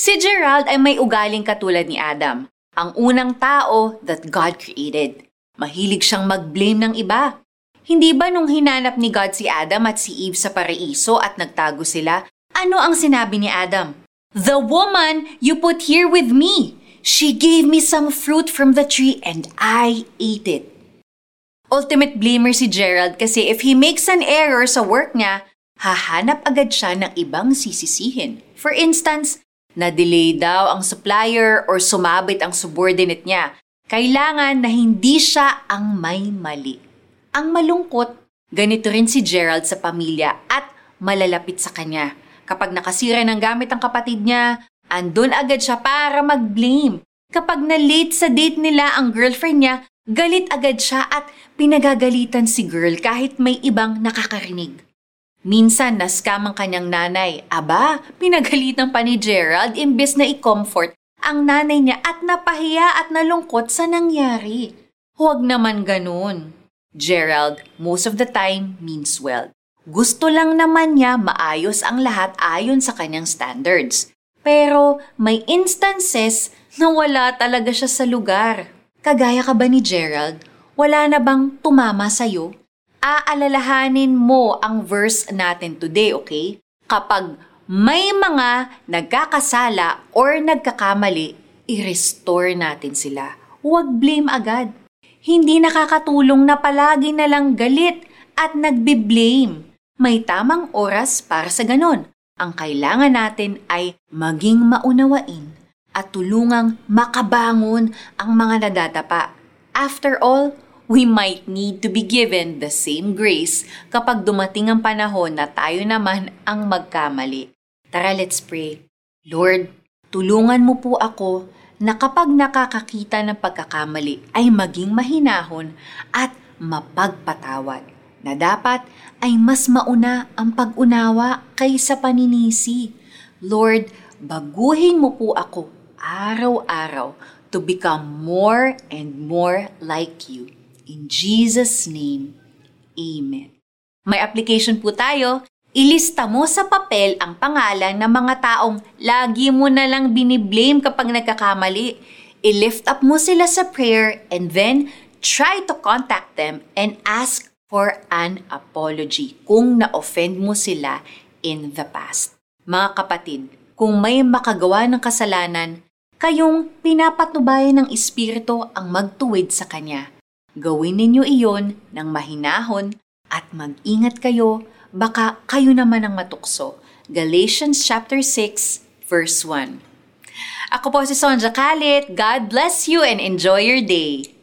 Si Gerald ay may ugaling katulad ni Adam, ang unang tao that God created. Mahilig siyang mag-blame ng iba. Hindi ba nung hinanap ni God si Adam at si Eve sa paraiso at nagtago sila, ano ang sinabi ni Adam? The woman you put here with me, she gave me some fruit from the tree and I ate it. Ultimate blamer si Gerald kasi if he makes an error sa work niya, hahanap agad siya ng ibang sisisihin. For instance, na-delay daw ang supplier or sumabit ang subordinate niya. Kailangan na hindi siya ang may mali. Ang malungkot, ganito rin si Gerald sa pamilya at malalapit sa kanya. Kapag nakasira ng gamit ang kapatid niya, andun agad siya para mag-blame. Kapag na-late sa date nila ang girlfriend niya, galit agad siya at pinagagalitan si girl kahit may ibang nakakarinig. Minsan, nascam ang kanyang nanay. Aba, pinagalitan pa ni Gerald imbes na i-comfort ang nanay niya at napahiya at nalungkot sa nangyari. Huwag naman ganun. Gerald, most of the time, means well. Gusto lang naman niya maayos ang lahat ayon sa kanyang standards. Pero may instances na wala talaga siya sa lugar. Kagaya ka ba ni Gerald? Wala na bang tumama sa'yo? Aalalahanin mo ang verse natin today, okay? Kapag may mga nagkakasala or nagkakamali, i-restore natin sila. Huwag blame agad. Hindi nakakatulong na palagi na lang galit at nagbi-blame. May tamang oras para sa ganon. Ang kailangan natin ay maging maunawain at tulungang makabangon ang mga nadadapa. After all, we might need to be given the same grace kapag dumating ang panahon na tayo naman ang magkamali. Tara, let's pray. Lord, tulungan mo po ako na kapag nakakakita ng pagkakamali ay maging mahinahon at mapagpatawad na dapat ay mas mauna ang pag-unawa kaysa paninisi. Lord, baguhin mo po ako araw-araw to become more and more like you. In Jesus' name, Amen. May application po tayo. Ilista mo sa papel ang pangalan ng mga taong lagi mo na lang biniblame kapag nagkakamali. I-lift up mo sila sa prayer and then try to contact them and ask for an apology kung na-offend mo sila in the past. Mga kapatid, kung may makagawa ng kasalanan, kayong pinapatubayan ng Espiritu ang magtuwid sa Kanya Gawin ninyo iyon ng mahinahon at mag-ingat kayo, baka kayo naman ang matukso. Galatians chapter 6 verse 1. Ako po si Sonja Kalit. God bless you and enjoy your day.